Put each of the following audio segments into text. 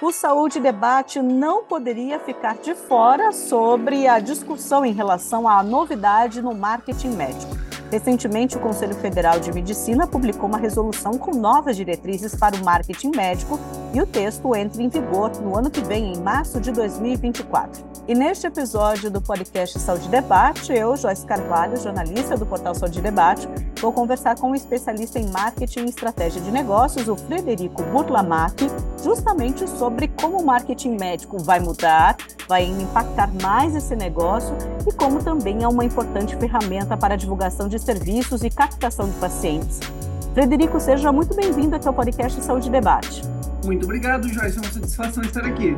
o Saúde Debate não poderia ficar de fora sobre a discussão em relação à novidade no marketing médico. Recentemente, o Conselho Federal de Medicina publicou uma resolução com novas diretrizes para o marketing médico e o texto entra em vigor no ano que vem, em março de 2024. E neste episódio do podcast Saúde Debate, eu, Joyce Carvalho, jornalista do portal Saúde Debate, vou conversar com um especialista em marketing e estratégia de negócios, o Frederico Burlamac, justamente sobre como o marketing médico vai mudar, vai impactar mais esse negócio e como também é uma importante ferramenta para a divulgação de serviços e captação de pacientes. Frederico, seja muito bem-vindo aqui ao podcast Saúde Debate. Muito obrigado, Joyce. É uma satisfação estar aqui.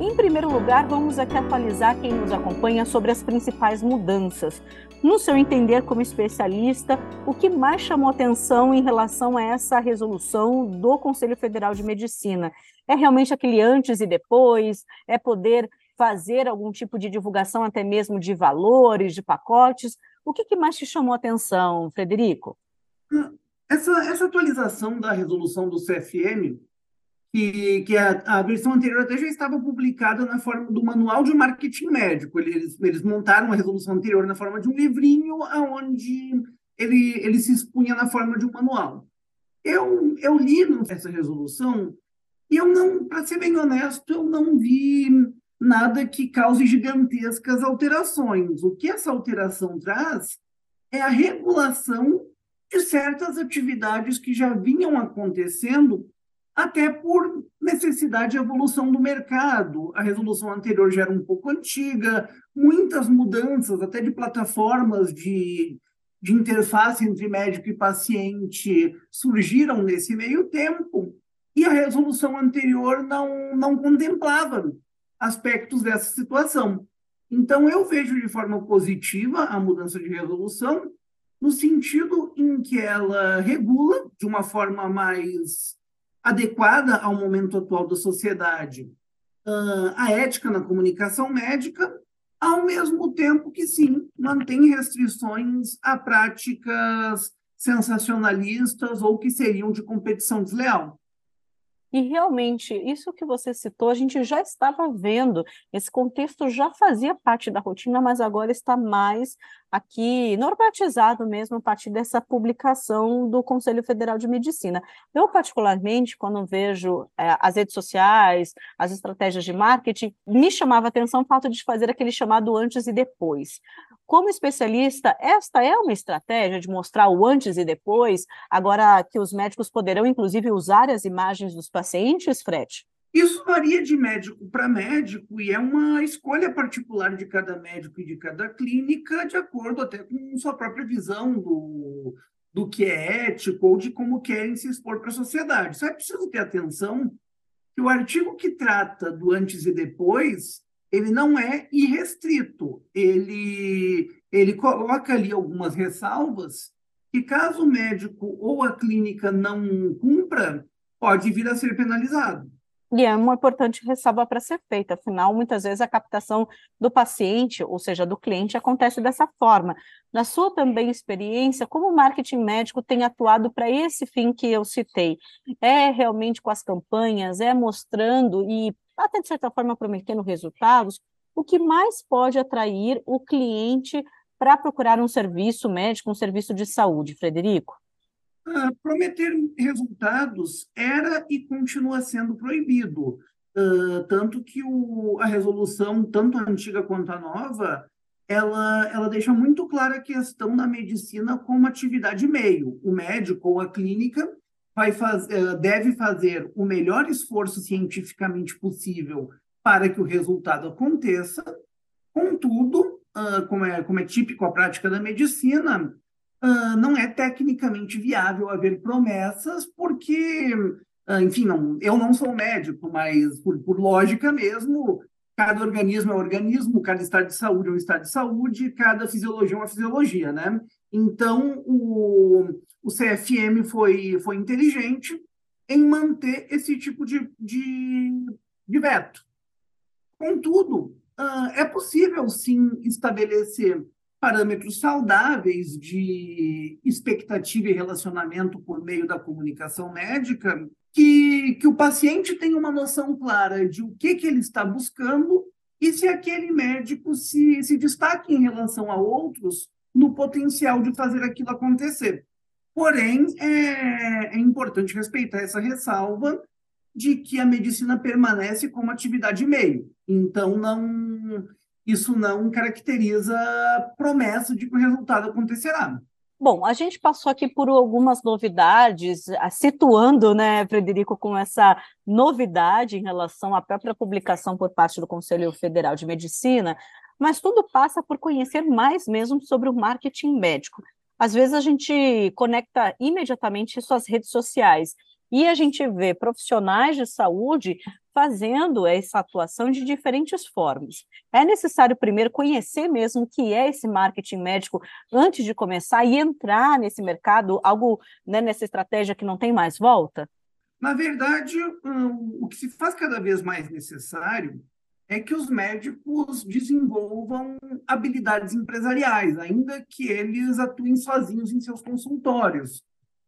Em primeiro lugar, vamos aqui atualizar quem nos acompanha sobre as principais mudanças. No seu entender como especialista, o que mais chamou atenção em relação a essa resolução do Conselho Federal de Medicina? É realmente aquele antes e depois? É poder fazer algum tipo de divulgação até mesmo de valores, de pacotes? O que, que mais te chamou atenção, Frederico? Essa, essa atualização da resolução do CFM, que, que a, a, versão anterior até já estava publicada na forma do Manual de Marketing Médico. Eles, eles montaram a resolução anterior na forma de um livrinho, onde ele, ele se expunha na forma de um manual. Eu, eu li essa resolução e eu não, para ser bem honesto, eu não vi nada que cause gigantescas alterações. O que essa alteração traz é a regulação de certas atividades que já vinham acontecendo, até por necessidade de evolução do mercado. A resolução anterior já era um pouco antiga, muitas mudanças, até de plataformas de, de interface entre médico e paciente, surgiram nesse meio tempo, e a resolução anterior não, não contemplava aspectos dessa situação. Então, eu vejo de forma positiva a mudança de resolução, no sentido em que ela regula de uma forma mais adequada ao momento atual da sociedade a ética na comunicação médica, ao mesmo tempo que, sim, mantém restrições a práticas sensacionalistas ou que seriam de competição desleal. E realmente, isso que você citou, a gente já estava vendo, esse contexto já fazia parte da rotina, mas agora está mais aqui normatizado mesmo a partir dessa publicação do Conselho Federal de Medicina. Eu, particularmente, quando vejo é, as redes sociais, as estratégias de marketing, me chamava a atenção o fato de fazer aquele chamado antes e depois. Como especialista, esta é uma estratégia de mostrar o antes e depois, agora que os médicos poderão, inclusive, usar as imagens dos pacientes, Fred? Isso varia de médico para médico e é uma escolha particular de cada médico e de cada clínica, de acordo até com sua própria visão do, do que é ético ou de como querem se expor para a sociedade. Só é preciso ter atenção que o artigo que trata do antes e depois ele não é irrestrito, ele, ele coloca ali algumas ressalvas que, caso o médico ou a clínica não cumpra, pode vir a ser penalizado. E é uma importante ressalva para ser feita, afinal, muitas vezes a captação do paciente, ou seja, do cliente, acontece dessa forma. Na sua também experiência, como o marketing médico tem atuado para esse fim que eu citei? É realmente com as campanhas, é mostrando e até de certa forma prometendo resultados, o que mais pode atrair o cliente para procurar um serviço médico, um serviço de saúde, Frederico? Uh, prometer resultados era e continua sendo proibido. Uh, tanto que o, a resolução, tanto a antiga quanto a nova, ela, ela deixa muito clara a questão da medicina como atividade meio. O médico ou a clínica vai faz, uh, deve fazer o melhor esforço cientificamente possível para que o resultado aconteça. Contudo, como, é, como é típico a prática da medicina, uh, não é tecnicamente viável haver promessas, porque, uh, enfim, não, eu não sou médico, mas por, por lógica mesmo, cada organismo é um organismo, cada estado de saúde é um estado de saúde, cada fisiologia é uma fisiologia, né? Então, o, o CFM foi, foi inteligente em manter esse tipo de, de, de veto. Contudo, uh, é possível, sim, estabelecer parâmetros saudáveis de expectativa e relacionamento por meio da comunicação médica, que, que o paciente tenha uma noção clara de o que, que ele está buscando e se aquele médico se, se destaca em relação a outros no potencial de fazer aquilo acontecer. Porém, é, é importante respeitar essa ressalva de que a medicina permanece como atividade meio. Então, não, isso não caracteriza promessa de que o resultado acontecerá. Bom, a gente passou aqui por algumas novidades, situando, né, Frederico, com essa novidade em relação à própria publicação por parte do Conselho Federal de Medicina, mas tudo passa por conhecer mais mesmo sobre o marketing médico. Às vezes a gente conecta imediatamente isso às redes sociais e a gente vê profissionais de saúde fazendo essa atuação de diferentes formas. É necessário primeiro conhecer mesmo o que é esse marketing médico antes de começar e entrar nesse mercado, algo né, nessa estratégia que não tem mais volta? Na verdade, o que se faz cada vez mais necessário é que os médicos desenvolvam habilidades empresariais, ainda que eles atuem sozinhos em seus consultórios.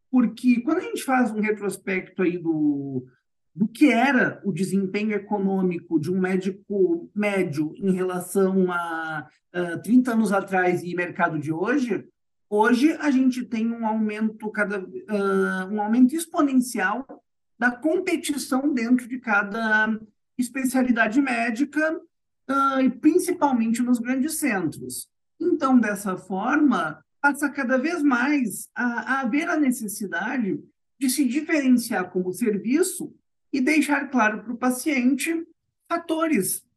Porque quando a gente faz um retrospecto aí do, do que era o desempenho econômico de um médico médio em relação a uh, 30 anos atrás e mercado de hoje, hoje a gente tem um aumento cada uh, um aumento exponencial da competição dentro de cada especialidade médica uh, e principalmente nos grandes centros. Então, dessa forma, passa cada vez mais a, a haver a necessidade de se diferenciar como serviço e deixar claro para o paciente fatores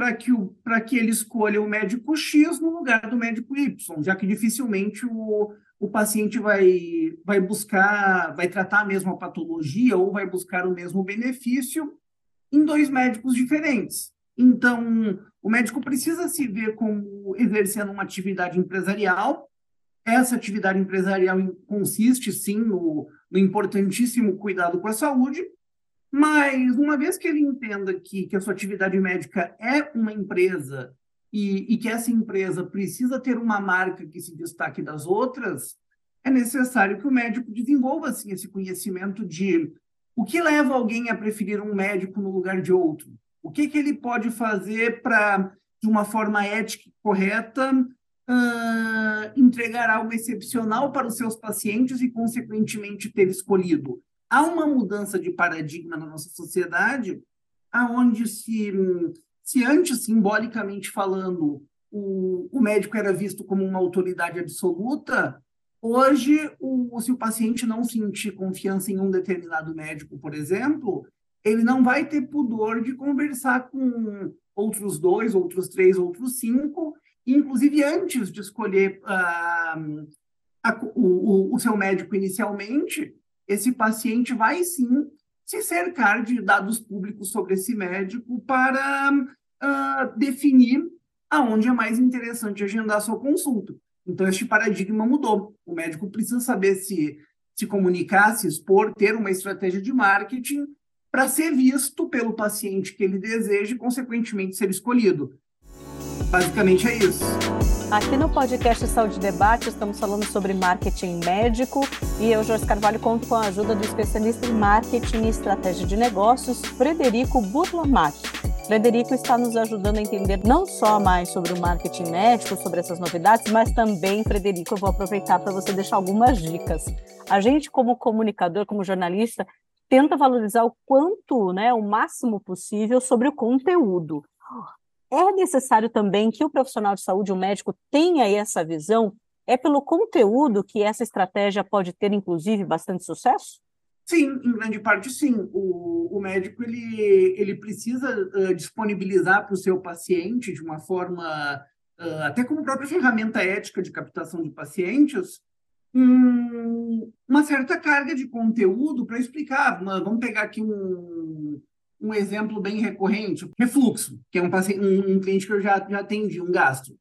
para que, o, que ele escolha o médico X no lugar do médico Y, já que dificilmente o, o paciente vai, vai buscar, vai tratar a mesma patologia ou vai buscar o mesmo benefício em dois médicos diferentes. Então, o médico precisa se ver como exercendo uma atividade empresarial. Essa atividade empresarial consiste, sim, no, no importantíssimo cuidado com a saúde, mas, uma vez que ele entenda que, que a sua atividade médica é uma empresa e, e que essa empresa precisa ter uma marca que se destaque das outras, é necessário que o médico desenvolva assim, esse conhecimento de o que leva alguém a preferir um médico no lugar de outro. O que, que ele pode fazer para, de uma forma ética e correta, uh, entregar algo excepcional para os seus pacientes e, consequentemente, ter escolhido. Há uma mudança de paradigma na nossa sociedade, aonde se, se antes, simbolicamente falando, o, o médico era visto como uma autoridade absoluta, hoje, o, se o paciente não sentir confiança em um determinado médico, por exemplo, ele não vai ter pudor de conversar com outros dois, outros três, outros cinco, inclusive antes de escolher uh, a, o, o, seu médico inicialmente, esse paciente vai sim se cercar de dados públicos sobre esse médico para uh, definir aonde é mais interessante agendar sua consulta. Então, este paradigma mudou. O médico precisa saber se se comunicar, se expor, ter uma estratégia de marketing para ser visto pelo paciente que ele deseja e, consequentemente, ser escolhido. Basicamente é isso. Aqui no podcast Saúde Debate estamos falando sobre marketing médico e eu, Jorge Carvalho, conto com a ajuda do especialista em marketing e estratégia de negócios, Frederico Burlamati. Frederico está nos ajudando a entender não só mais sobre o marketing médico, sobre essas novidades, mas também, Frederico, eu vou aproveitar para você deixar algumas dicas. A gente, como comunicador, como jornalista, tenta valorizar o quanto, né, o máximo possível sobre o conteúdo. É necessário também que o profissional de saúde, o médico, tenha essa visão? É pelo conteúdo que essa estratégia pode ter, inclusive, bastante sucesso? Sim, em grande parte sim. O, o médico ele, ele precisa uh, disponibilizar para o seu paciente de uma forma, uh, até como própria ferramenta ética de captação de pacientes, um, uma certa carga de conteúdo para explicar. Vamos pegar aqui um, um exemplo bem recorrente, refluxo, que é um, paciente, um, um cliente que eu já, já atendi, um gastro.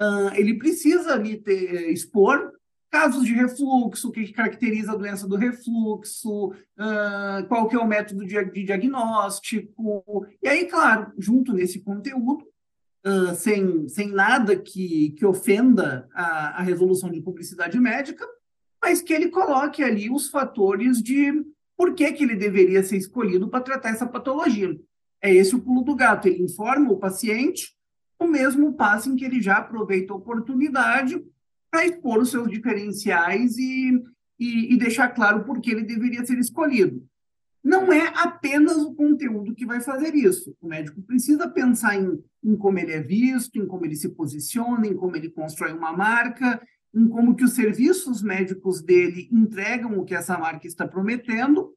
Uh, ele precisa ali ter, expor casos de refluxo, o que caracteriza a doença do refluxo, uh, qual que é o método de, de, diagnóstico. E aí, claro, junto nesse conteúdo, uh, sem, sem nada que, que ofenda a, a resolução de publicidade médica, mas que ele coloque ali os fatores de por que, que ele deveria ser escolhido para tratar essa patologia. É esse o pulo do gato. Ele informa o paciente o mesmo passo em que ele já aproveita a oportunidade para expor os seus diferenciais e, e, e deixar claro por que ele deveria ser escolhido. Não é apenas o conteúdo que vai fazer isso. O médico precisa pensar em, em como ele é visto, em como ele se posiciona, em como ele constrói uma marca, em como que os serviços médicos dele entregam o que essa marca está prometendo,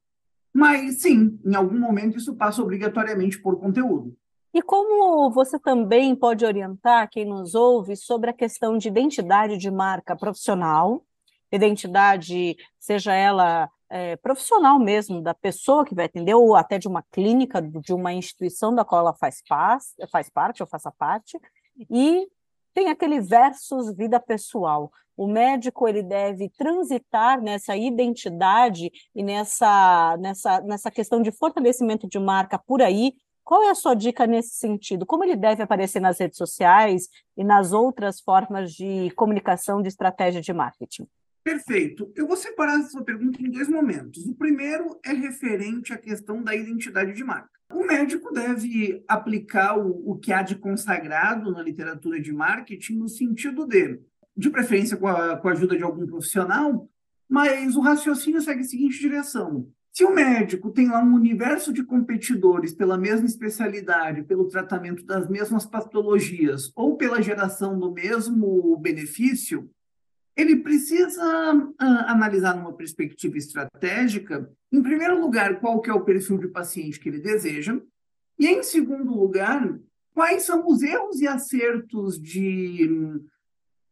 mas sim, em algum momento isso passa obrigatoriamente por conteúdo. E como você também pode orientar quem nos ouve sobre a questão de identidade de marca profissional, identidade, seja ela é, profissional mesmo, da pessoa que vai atender, ou até de uma clínica, de uma instituição da qual ela faz, paz, faz parte ou faça parte, e tem aquele versus vida pessoal. O médico ele deve transitar nessa identidade e nessa, nessa, nessa questão de fortalecimento de marca por aí. Qual é a sua dica nesse sentido? Como ele deve aparecer nas redes sociais e nas outras formas de comunicação de estratégia de marketing? Perfeito. Eu vou separar essa pergunta em dois momentos. O primeiro é referente à questão da identidade de marca. O médico deve aplicar o, o que há de consagrado na literatura de marketing no sentido de, de preferência com a, com a ajuda de algum profissional, mas o raciocínio segue a seguinte direção. Se o médico tem lá um universo de competidores pela mesma especialidade, pelo tratamento das mesmas patologias ou pela geração do mesmo benefício, ele precisa uh, analisar numa perspectiva estratégica, em primeiro lugar, qual que é o perfil de paciente que ele deseja, e em segundo lugar, quais são os erros e acertos de,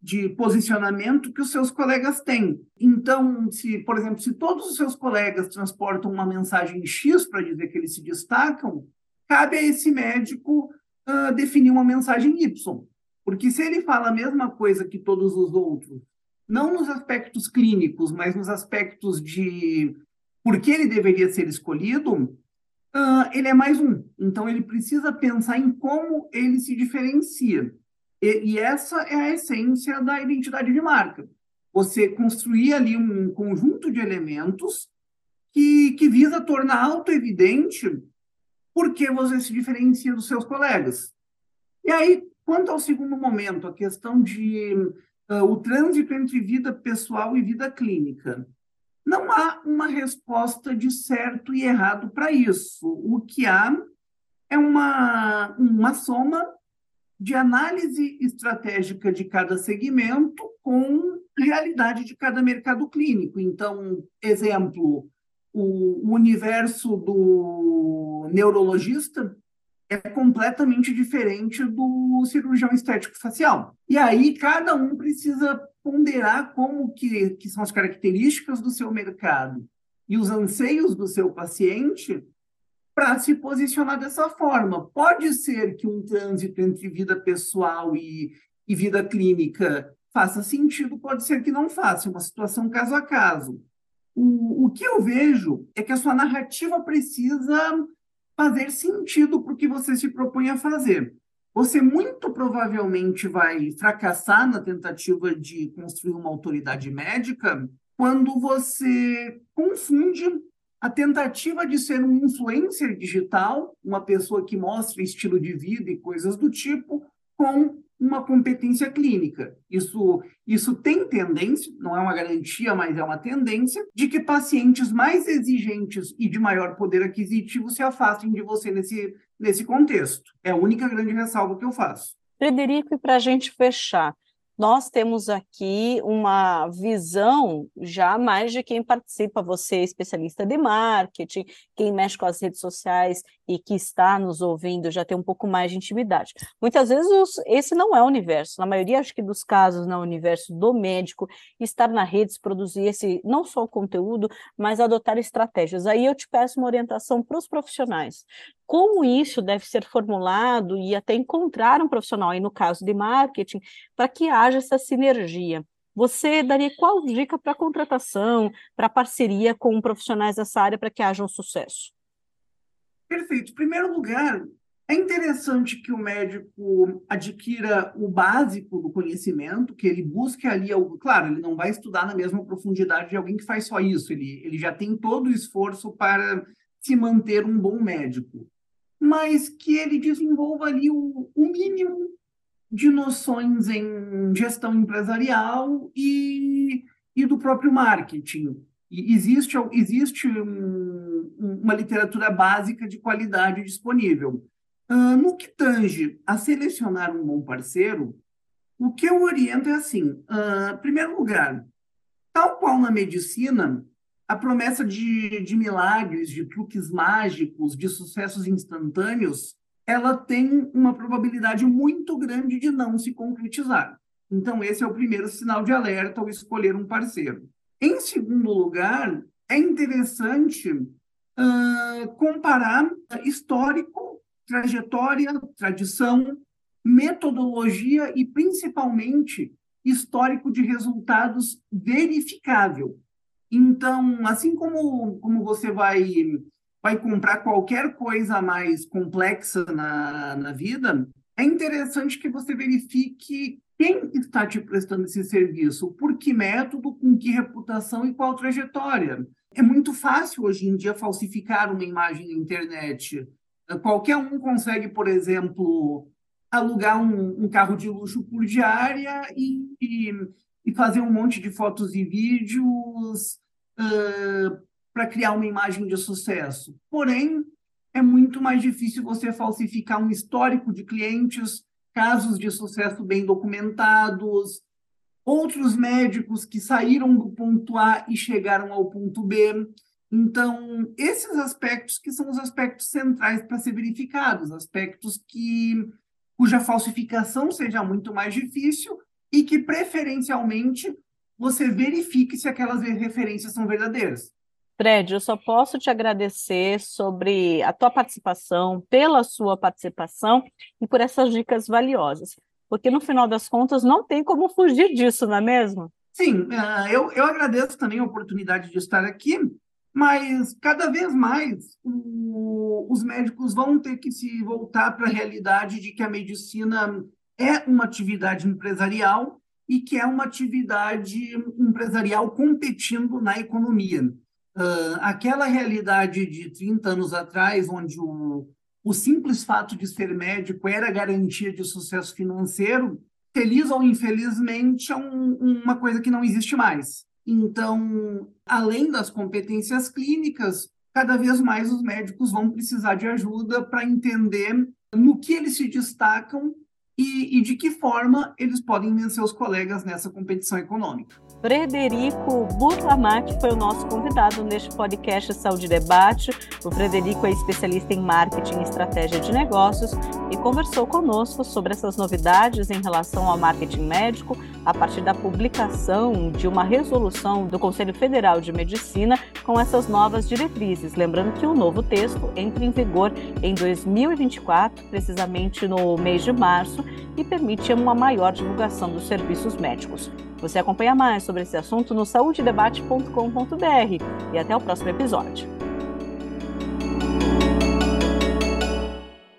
de posicionamento que os seus colegas têm. Então, se, por exemplo, se todos os seus colegas transportam uma mensagem X para dizer que eles se destacam, cabe a esse médico uh, definir uma mensagem Y. Porque se ele fala a mesma coisa que todos os outros não nos aspectos clínicos, mas nos aspectos de por que ele deveria ser escolhido, uh, ele é mais um. Então, ele precisa pensar em como ele se diferencia. E, e, essa é a essência da identidade de marca. Você construir ali um conjunto de elementos que, que visa tornar auto-evidente por que você se diferencia dos seus colegas. E aí, quanto ao segundo momento, a questão de uh, o trânsito entre vida pessoal e vida clínica. Não há uma resposta de certo e errado para isso. O que há é uma, uma soma de análise estratégica de cada segmento com realidade de cada mercado clínico. Então, exemplo, o universo do neurologista é completamente diferente do cirurgião estético facial. E aí cada um precisa ponderar como que, que são as características do seu mercado e os anseios do seu paciente para se posicionar dessa forma. Pode ser que um trânsito entre vida pessoal e, e vida clínica faça sentido, pode ser que não faça, uma situação caso a caso. O, o que eu vejo é que a sua narrativa precisa fazer sentido para o que você se propõe a fazer. Você muito provavelmente vai fracassar na tentativa de construir uma autoridade médica quando você confunde a tentativa de ser um influencer digital, uma pessoa que mostra estilo de vida e coisas do tipo, com uma competência clínica. Isso, isso tem tendência, não é uma garantia, mas é uma tendência, de que pacientes mais exigentes e de maior poder aquisitivo se afastem de você nesse, nesse contexto. É a única grande ressalva que eu faço. Frederico, e para a gente fechar, nós temos aqui uma visão já mais de quem participa, você especialista de marketing, quem mexe com as redes sociais e que está nos ouvindo já tem um pouco mais de intimidade. Muitas vezes os, esse não é o universo, na maioria acho que dos casos não é o universo do médico, estar na redes, produzir esse não só o conteúdo, mas adotar estratégias. Aí eu te peço uma orientação para os profissionais como isso deve ser formulado e até encontrar um profissional, aí no caso de marketing, para que haja essa sinergia. Você daria qual dica para contratação, para parceria com profissionais dessa área para que haja um sucesso? Perfeito. Em primeiro lugar, é interessante que o médico adquira o básico do conhecimento, que ele busque ali algo. Claro, ele não vai estudar na mesma profundidade de alguém que faz só isso, ele, ele já tem todo o esforço para se manter um bom médico, mas que ele desenvolva ali o, o mínimo de noções em gestão empresarial e, e do próprio marketing. E existe, existe um, uma literatura básica de qualidade disponível. Uh, no que tange a selecionar um bom parceiro, o que eu oriento é assim: uh, primeiro lugar, tal qual na medicina, a promessa de, de milagres, de truques mágicos, de sucessos instantâneos, ela tem uma probabilidade muito grande de não se concretizar. Então, esse é o primeiro sinal de alerta ao escolher um parceiro. Em segundo lugar, é interessante uh, comparar histórico trajetória, tradição, metodologia e, principalmente, histórico de resultados verificável. Então, assim como, como você vai, vai comprar qualquer coisa mais complexa na, na vida, é interessante que você verifique quem está te prestando esse serviço, por que método, com que reputação e qual trajetória. É muito fácil hoje em dia falsificar uma imagem na internet. Qualquer um consegue, por exemplo, alugar um, um carro de luxo por diária e, e, e, fazer um monte de fotos e vídeos uh, para criar uma imagem de sucesso. Porém, é muito mais difícil você falsificar um histórico de clientes, casos de sucesso bem documentados, outros médicos que saíram do ponto A e chegaram ao ponto B. Então, esses aspectos que são os aspectos centrais para ser verificados, aspectos que cuja falsificação seja muito mais difícil e que preferencialmente você verifique se aquelas referências são verdadeiras. Fred, eu só posso te agradecer sobre a tua participação, pela sua participação e por essas dicas valiosas, porque no final das contas não tem como fugir disso, não é mesmo? Sim, ah, eu, eu agradeço também a oportunidade de estar aqui mas cada vez mais o, os médicos vão ter que se voltar para a realidade de que a medicina é uma atividade empresarial e que é uma atividade empresarial competindo na economia. Uh, aquela realidade de 30 anos atrás, onde o, o simples fato de ser médico era garantia de sucesso financeiro, feliz ou infelizmente, é um, uma coisa que não existe mais. Então, além das competências clínicas, cada vez mais os médicos vão precisar de ajuda para entender no que eles se destacam e, e, de que forma eles podem vencer os colegas nessa competição econômica. Frederico Burlamati foi o nosso convidado neste podcast Saúde Debate. O Frederico é especialista em marketing e estratégia de negócios e conversou conosco sobre essas novidades em relação ao marketing médico a partir da publicação de uma resolução do Conselho Federal de Medicina com essas novas diretrizes. Lembrando que o novo texto entra em vigor em 2024, precisamente no mês de março, e permite uma maior divulgação dos serviços médicos. Você acompanha mais sobre esse assunto no saudedebate.com.br e até o próximo episódio.